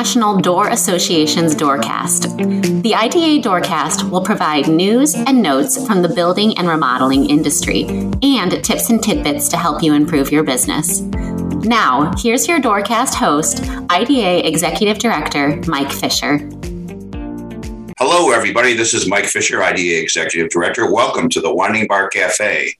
International Door Association's Doorcast. The IDA Doorcast will provide news and notes from the building and remodeling industry and tips and tidbits to help you improve your business. Now, here's your Doorcast host, IDA Executive Director Mike Fisher. Hello, everybody. This is Mike Fisher, IDA Executive Director. Welcome to the Winding Bar Cafe.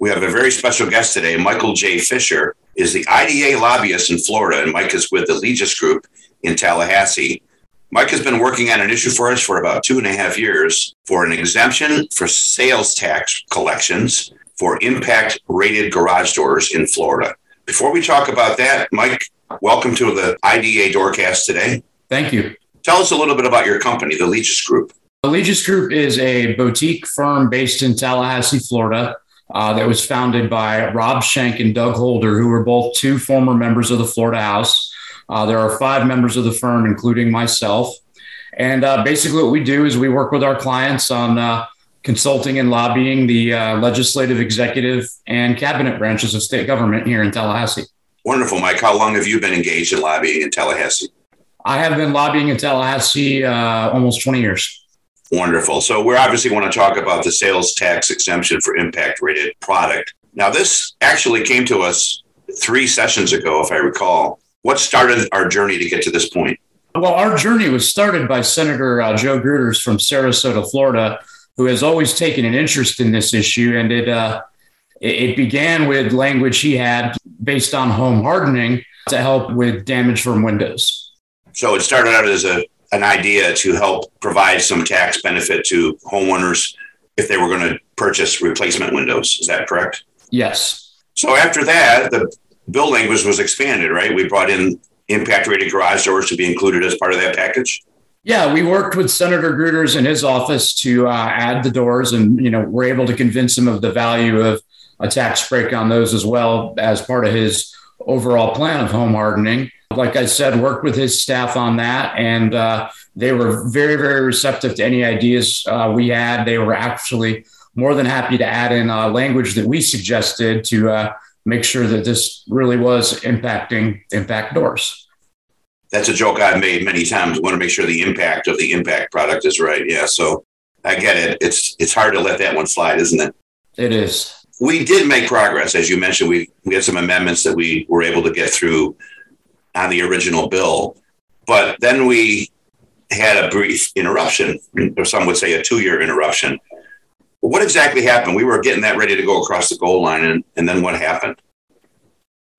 We have a very special guest today. Michael J. Fisher is the IDA lobbyist in Florida, and Mike is with the Legis Group in Tallahassee. Mike has been working on an issue for us for about two and a half years for an exemption for sales tax collections for impact rated garage doors in Florida. Before we talk about that, Mike, welcome to the IDA Doorcast today. Thank you. Tell us a little bit about your company, the Legis Group. The Legis Group is a boutique firm based in Tallahassee, Florida uh, that was founded by Rob Schenck and Doug Holder, who were both two former members of the Florida House. Uh, there are five members of the firm, including myself. And uh, basically, what we do is we work with our clients on uh, consulting and lobbying the uh, legislative, executive, and cabinet branches of state government here in Tallahassee. Wonderful, Mike. How long have you been engaged in lobbying in Tallahassee? I have been lobbying in Tallahassee uh, almost 20 years. Wonderful. So we obviously want to talk about the sales tax exemption for impact rated product. Now, this actually came to us three sessions ago, if I recall. What started our journey to get to this point? Well, our journey was started by Senator uh, Joe Gruters from Sarasota, Florida, who has always taken an interest in this issue. And it, uh, it began with language he had based on home hardening to help with damage from windows. So it started out as a an idea to help provide some tax benefit to homeowners if they were going to purchase replacement windows. Is that correct? Yes. So after that, the bill language was expanded, right? We brought in impact rated garage doors to be included as part of that package. Yeah, we worked with Senator Gruters in his office to uh, add the doors, and you know we're able to convince him of the value of a tax break on those as well as part of his overall plan of home hardening like I said, worked with his staff on that, and uh, they were very, very receptive to any ideas uh, we had. They were actually more than happy to add in uh, language that we suggested to uh, make sure that this really was impacting impact doors. That's a joke I've made many times. We want to make sure the impact of the impact product is right. Yeah, so I get it. It's it's hard to let that one slide, isn't it? It is. We did make progress, as you mentioned. We we had some amendments that we were able to get through on the original bill. But then we had a brief interruption, or some would say a two year interruption. What exactly happened? We were getting that ready to go across the goal line, and, and then what happened?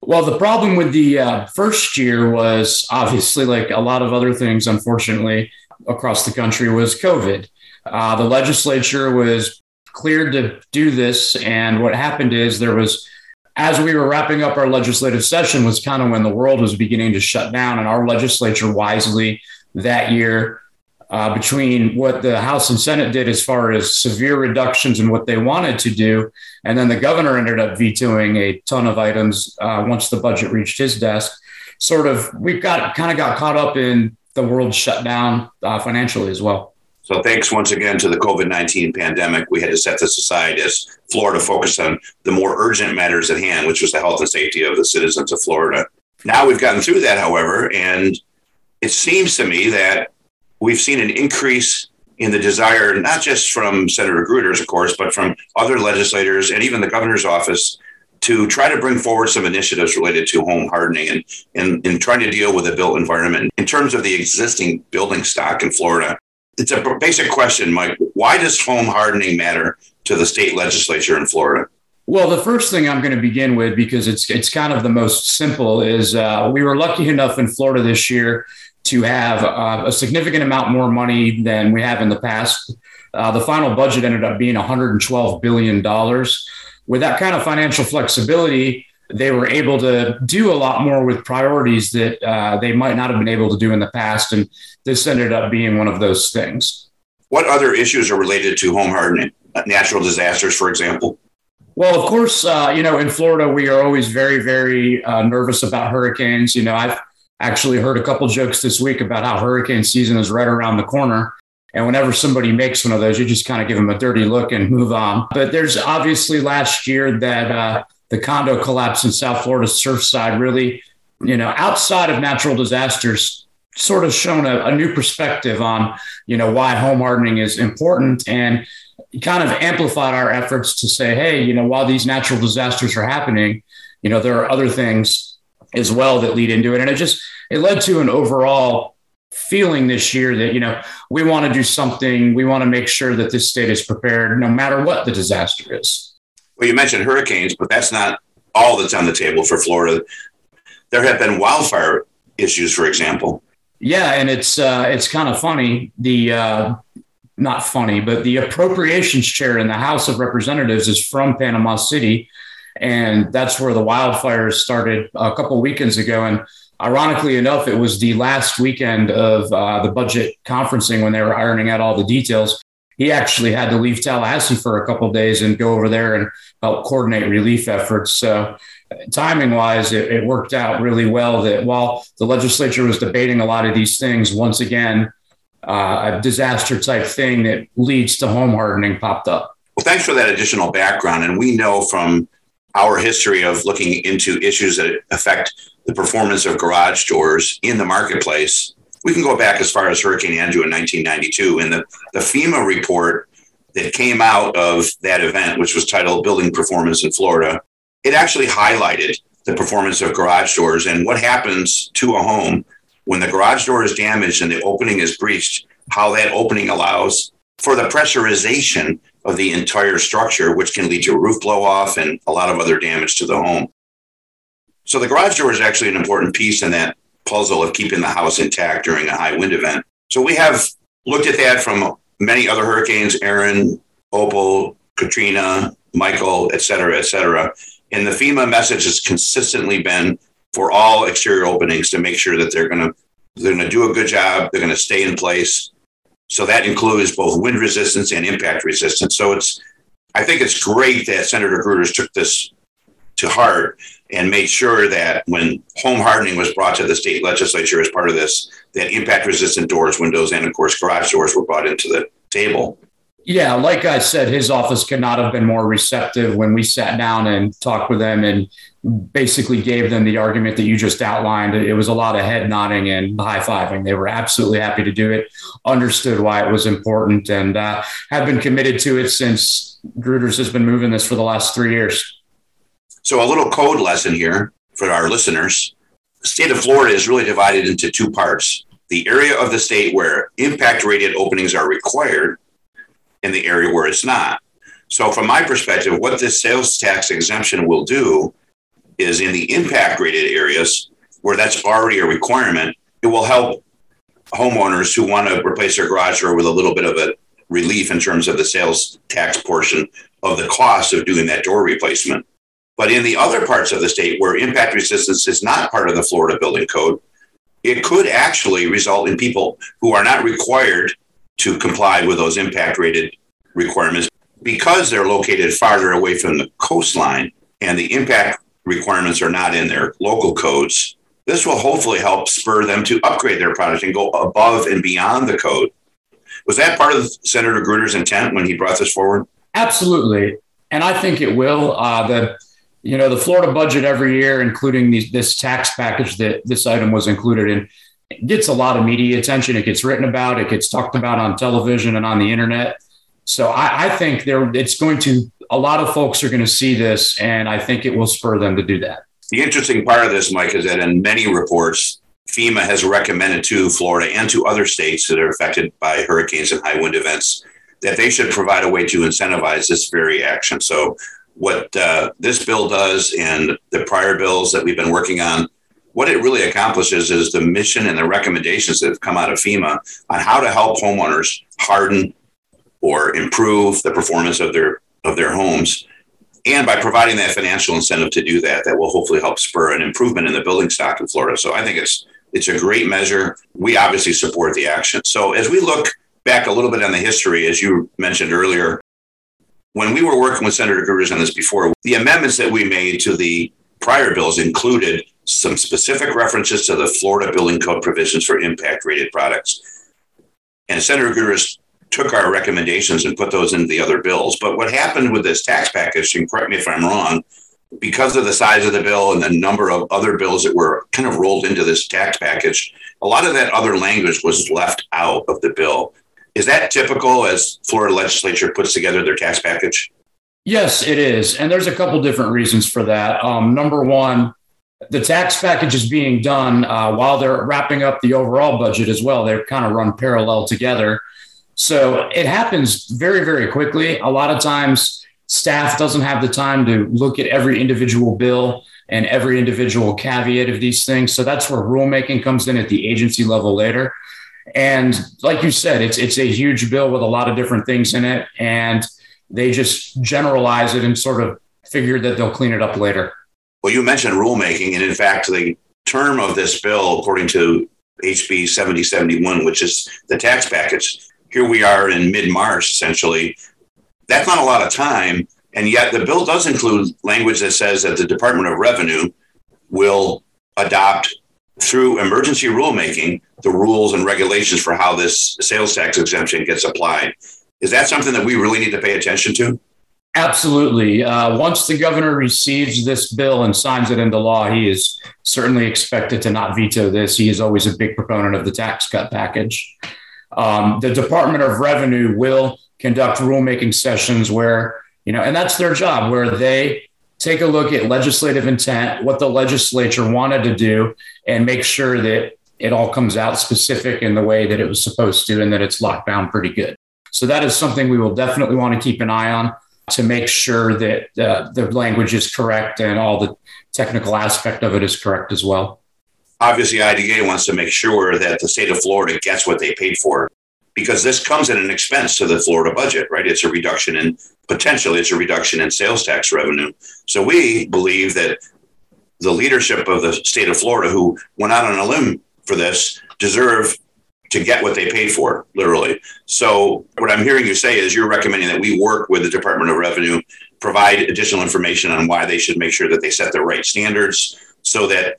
Well, the problem with the uh, first year was obviously, like a lot of other things, unfortunately, across the country, was COVID. Uh, the legislature was cleared to do this, and what happened is there was as we were wrapping up our legislative session was kind of when the world was beginning to shut down and our legislature wisely that year uh, between what the house and senate did as far as severe reductions and what they wanted to do and then the governor ended up vetoing a ton of items uh, once the budget reached his desk. Sort of we've got kind of got caught up in the world shutdown uh, financially as well so thanks once again to the COVID 19 pandemic. We had to set this aside as Florida focused on the more urgent matters at hand, which was the health and safety of the citizens of Florida. Now we've gotten through that, however, and it seems to me that we've seen an increase in the desire, not just from Senator Gruters, of course, but from other legislators and even the governor's office to try to bring forward some initiatives related to home hardening and, and, and trying to deal with the built environment. In terms of the existing building stock in Florida, it's a basic question, Mike. Why does home hardening matter to the state legislature in Florida? Well, the first thing I'm going to begin with, because it's it's kind of the most simple, is uh, we were lucky enough in Florida this year to have uh, a significant amount more money than we have in the past. Uh, the final budget ended up being 112 billion dollars. With that kind of financial flexibility, they were able to do a lot more with priorities that uh, they might not have been able to do in the past. And this ended up being one of those things. What other issues are related to home hardening? Natural disasters, for example? Well, of course, uh, you know, in Florida, we are always very, very uh, nervous about hurricanes. You know, I've actually heard a couple jokes this week about how hurricane season is right around the corner. And whenever somebody makes one of those, you just kind of give them a dirty look and move on. But there's obviously last year that uh, the condo collapse in South Florida Surfside really, you know, outside of natural disasters, sort of shown a, a new perspective on, you know, why home hardening is important and kind of amplified our efforts to say, hey, you know, while these natural disasters are happening, you know, there are other things as well that lead into it. And it just it led to an overall feeling this year that, you know, we want to do something, we want to make sure that this state is prepared no matter what the disaster is. Well, you mentioned hurricanes, but that's not all that's on the table for Florida. There have been wildfire issues, for example. Yeah, and it's uh, it's kind of funny. The uh, not funny, but the appropriations chair in the House of Representatives is from Panama City, and that's where the wildfires started a couple weekends ago. And ironically enough, it was the last weekend of uh, the budget conferencing when they were ironing out all the details. He actually had to leave Tallahassee for a couple days and go over there and help coordinate relief efforts. So timing wise, it, it, worked out really well that while the legislature was debating a lot of these things, once again, uh, a disaster type thing that leads to home hardening popped up. Well, thanks for that additional background. And we know from our history of looking into issues that affect the performance of garage doors in the marketplace, we can go back as far as Hurricane Andrew in 1992. And the, the FEMA report that came out of that event, which was titled Building Performance in Florida, it actually highlighted the performance of garage doors and what happens to a home when the garage door is damaged and the opening is breached, how that opening allows for the pressurization of the entire structure, which can lead to roof blow off and a lot of other damage to the home. So the garage door is actually an important piece in that puzzle of keeping the house intact during a high wind event. So we have looked at that from many other hurricanes, Erin, Opal, Katrina, Michael, et cetera, et cetera. And the FEMA message has consistently been for all exterior openings to make sure that they're going to they're going to do a good job. They're going to stay in place. So that includes both wind resistance and impact resistance. So it's I think it's great that Senator Gruters took this to heart and made sure that when home hardening was brought to the state legislature as part of this, that impact resistant doors, windows, and of course garage doors were brought into the table. Yeah, like I said, his office could not have been more receptive when we sat down and talked with them and basically gave them the argument that you just outlined. It was a lot of head nodding and high fiving. They were absolutely happy to do it, understood why it was important, and uh, have been committed to it since Gruters has been moving this for the last three years. So, a little code lesson here for our listeners. The state of Florida is really divided into two parts the area of the state where impact rated openings are required and the area where it's not. So, from my perspective, what this sales tax exemption will do is in the impact rated areas where that's already a requirement, it will help homeowners who want to replace their garage door with a little bit of a relief in terms of the sales tax portion of the cost of doing that door replacement. But in the other parts of the state where impact resistance is not part of the Florida building code, it could actually result in people who are not required to comply with those impact rated requirements because they're located farther away from the coastline and the impact requirements are not in their local codes. This will hopefully help spur them to upgrade their product and go above and beyond the code. Was that part of Senator Gruters' intent when he brought this forward? Absolutely, and I think it will. Uh, the you know the Florida budget every year, including these, this tax package that this item was included in, it gets a lot of media attention. It gets written about. It gets talked about on television and on the internet. So I, I think there it's going to a lot of folks are going to see this, and I think it will spur them to do that. The interesting part of this, Mike, is that in many reports, FEMA has recommended to Florida and to other states that are affected by hurricanes and high wind events that they should provide a way to incentivize this very action. So, what uh, this bill does and the prior bills that we've been working on what it really accomplishes is the mission and the recommendations that have come out of FEMA on how to help homeowners harden or improve the performance of their of their homes. And by providing that financial incentive to do that, that will hopefully help spur an improvement in the building stock in Florida. So I think it's it's a great measure. We obviously support the action. So as we look back a little bit on the history, as you mentioned earlier, when we were working with Senator Gruters on this before, the amendments that we made to the prior bills included some specific references to the Florida Building Code provisions for impact rated products. And Senator Gruters took our recommendations and put those into the other bills. But what happened with this tax package, and correct me if I'm wrong, because of the size of the bill and the number of other bills that were kind of rolled into this tax package, a lot of that other language was left out of the bill. Is that typical as Florida legislature puts together their tax package? Yes, it is. And there's a couple different reasons for that. Um, number one, the tax package is being done uh, while they're wrapping up the overall budget as well. They're kind of run parallel together. So it happens very, very quickly. A lot of times, staff doesn't have the time to look at every individual bill and every individual caveat of these things. So that's where rulemaking comes in at the agency level later. And like you said, it's it's a huge bill with a lot of different things in it, and they just generalize it and sort of figure that they'll clean it up later. Well, you mentioned rulemaking, and in fact, the term of this bill, according to HB 7071, which is the tax package, here we are in mid March, essentially. That's not a lot of time. And yet the bill does include language that says that the Department of Revenue will adopt through emergency rulemaking the rules and regulations for how this sales tax exemption gets applied. Is that something that we really need to pay attention to? Absolutely. Uh, once the governor receives this bill and signs it into law, he is certainly expected to not veto this. He is always a big proponent of the tax cut package. Um, the Department of Revenue will conduct rulemaking sessions where, you know, and that's their job, where they take a look at legislative intent, what the legislature wanted to do, and make sure that it all comes out specific in the way that it was supposed to and that it's locked down pretty good. So that is something we will definitely want to keep an eye on to make sure that uh, the language is correct and all the technical aspect of it is correct as well. Obviously, IDA wants to make sure that the state of Florida gets what they paid for because this comes at an expense to the Florida budget, right? It's a reduction in potentially it's a reduction in sales tax revenue. So we believe that the leadership of the state of Florida, who went out on a limb for this, deserve to get what they paid for, literally. So, what I'm hearing you say is you're recommending that we work with the Department of Revenue, provide additional information on why they should make sure that they set the right standards so that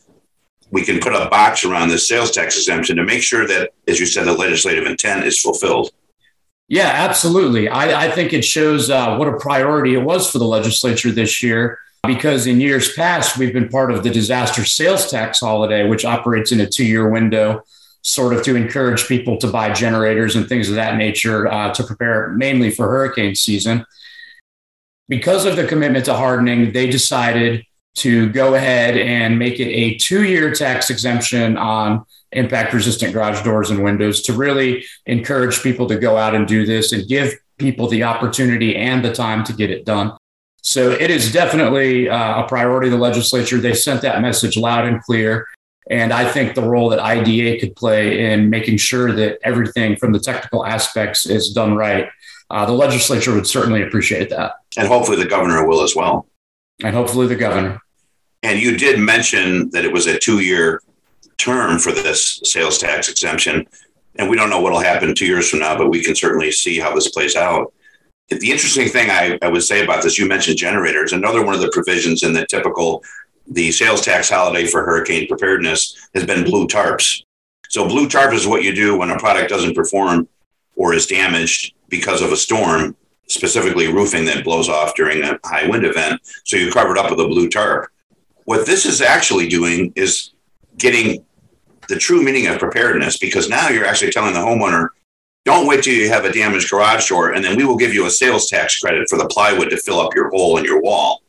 we can put a box around the sales tax exemption to make sure that, as you said, the legislative intent is fulfilled. Yeah, absolutely. I, I think it shows uh, what a priority it was for the legislature this year because in years past, we've been part of the disaster sales tax holiday, which operates in a two year window sort of to encourage people to buy generators and things of that nature uh, to prepare mainly for hurricane season. Because of the commitment to hardening, they decided to go ahead and make it a two year tax exemption on impact resistant garage doors and windows to really encourage people to go out and do this and give people the opportunity and the time to get it done. So it is definitely uh, a priority of the legislature. They sent that message loud and clear. And I think the role that IDA could play in making sure that everything from the technical aspects is done right, uh, the legislature would certainly appreciate that. And hopefully the governor will as well. And hopefully the governor. And you did mention that it was a two year term for this sales tax exemption. And we don't know what will happen two years from now, but we can certainly see how this plays out. The interesting thing I, I would say about this, you mentioned generators. Another one of the provisions in the typical the sales tax holiday for hurricane preparedness has been blue tarps. So, blue tarp is what you do when a product doesn't perform or is damaged because of a storm, specifically roofing that blows off during a high wind event. So, you cover it up with a blue tarp. What this is actually doing is getting the true meaning of preparedness because now you're actually telling the homeowner, don't wait till you have a damaged garage door, and then we will give you a sales tax credit for the plywood to fill up your hole in your wall.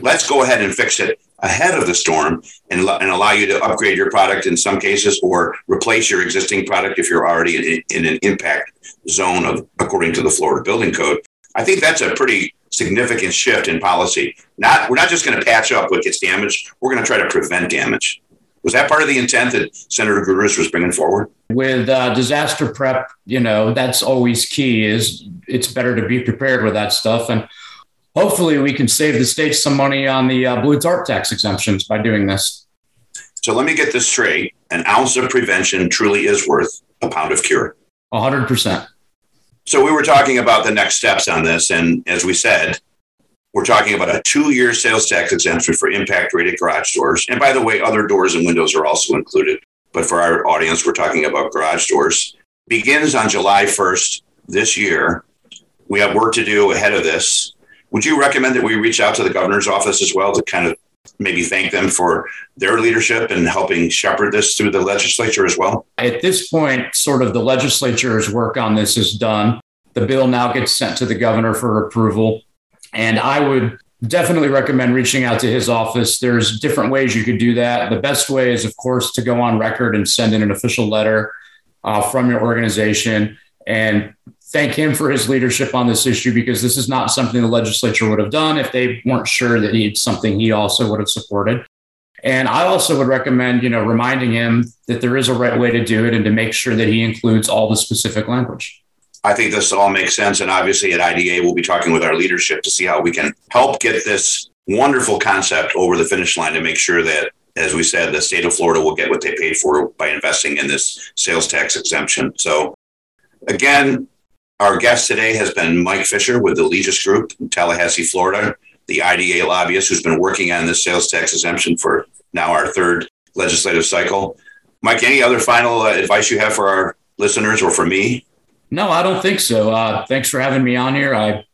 Let's go ahead and fix it ahead of the storm and, and allow you to upgrade your product in some cases or replace your existing product if you're already in, in an impact zone of according to the Florida Building Code. I think that's a pretty significant shift in policy. Not we're not just going to patch up what gets damaged. We're going to try to prevent damage. Was that part of the intent that Senator Gruters was bringing forward? With uh, disaster prep, you know that's always key. Is it's better to be prepared with that stuff and hopefully we can save the state some money on the uh, blue tarp tax exemptions by doing this. So let me get this straight. An ounce of prevention truly is worth a pound of cure. A 100%. So we were talking about the next steps on this. And as we said, we're talking about a two year sales tax exemption for impact rated garage doors. And by the way, other doors and windows are also included. But for our audience, we're talking about garage doors. Begins on July 1st this year. We have work to do ahead of this would you recommend that we reach out to the governor's office as well to kind of maybe thank them for their leadership and helping shepherd this through the legislature as well? At this point, sort of the legislature's work on this is done. The bill now gets sent to the governor for approval. And I would definitely recommend reaching out to his office. There's different ways you could do that. The best way is, of course, to go on record and send in an official letter uh, from your organization and thank him for his leadership on this issue because this is not something the legislature would have done if they weren't sure that it's something he also would have supported. And I also would recommend, you know, reminding him that there is a right way to do it and to make sure that he includes all the specific language. I think this all makes sense. And obviously at IDA, we'll be talking with our leadership to see how we can help get this wonderful concept over the finish line to make sure that, as we said, the state of Florida will get what they paid for by investing in this sales tax exemption. So, again, our guest today has been Mike Fisher with the Legis Group in Tallahassee, Florida, the IDA lobbyist who's been working on this sales tax exemption for now our third legislative cycle. Mike, any other final uh, advice you have for our listeners or for me? No, I don't think so. Uh, thanks for having me on here. I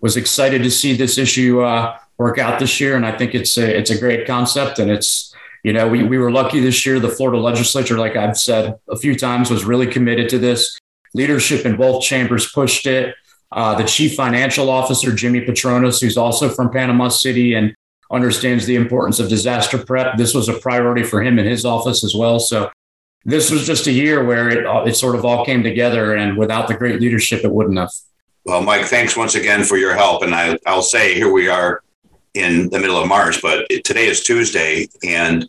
was excited to see this issue uh, work out this year, and I think it's a it's a great concept, and it's you know we we were lucky this year. The Florida legislature, like I've said a few times, was really committed to this leadership in both chambers pushed it. Uh, the chief financial officer, Jimmy Patronis, who's also from Panama City and understands the importance of disaster prep. This was a priority for him in his office as well. So this was just a year where it, it sort of all came together. And without the great leadership, it wouldn't have. Well, Mike, thanks once again for your help. And I, I'll say here we are in the middle of March, but today is Tuesday. And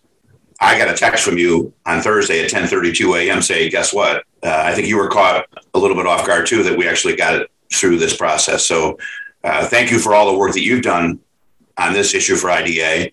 I got a text from you on Thursday at 10:32 a.m. saying, "Guess what? Uh, I think you were caught a little bit off guard too that we actually got it through this process. So, uh, thank you for all the work that you've done on this issue for IDA,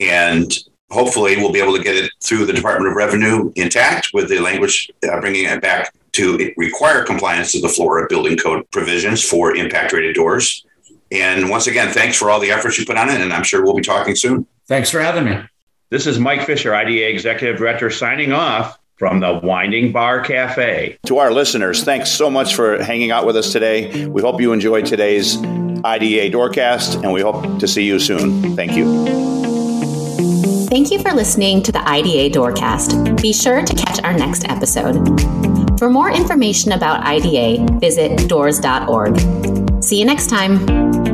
and hopefully we'll be able to get it through the Department of Revenue intact with the language uh, bringing it back to require compliance to the Florida Building Code provisions for impact rated doors. And once again, thanks for all the efforts you put on it, and I'm sure we'll be talking soon. Thanks for having me. This is Mike Fisher, IDA Executive Director, signing off from the Winding Bar Cafe. To our listeners, thanks so much for hanging out with us today. We hope you enjoyed today's IDA Doorcast, and we hope to see you soon. Thank you. Thank you for listening to the IDA Doorcast. Be sure to catch our next episode. For more information about IDA, visit doors.org. See you next time.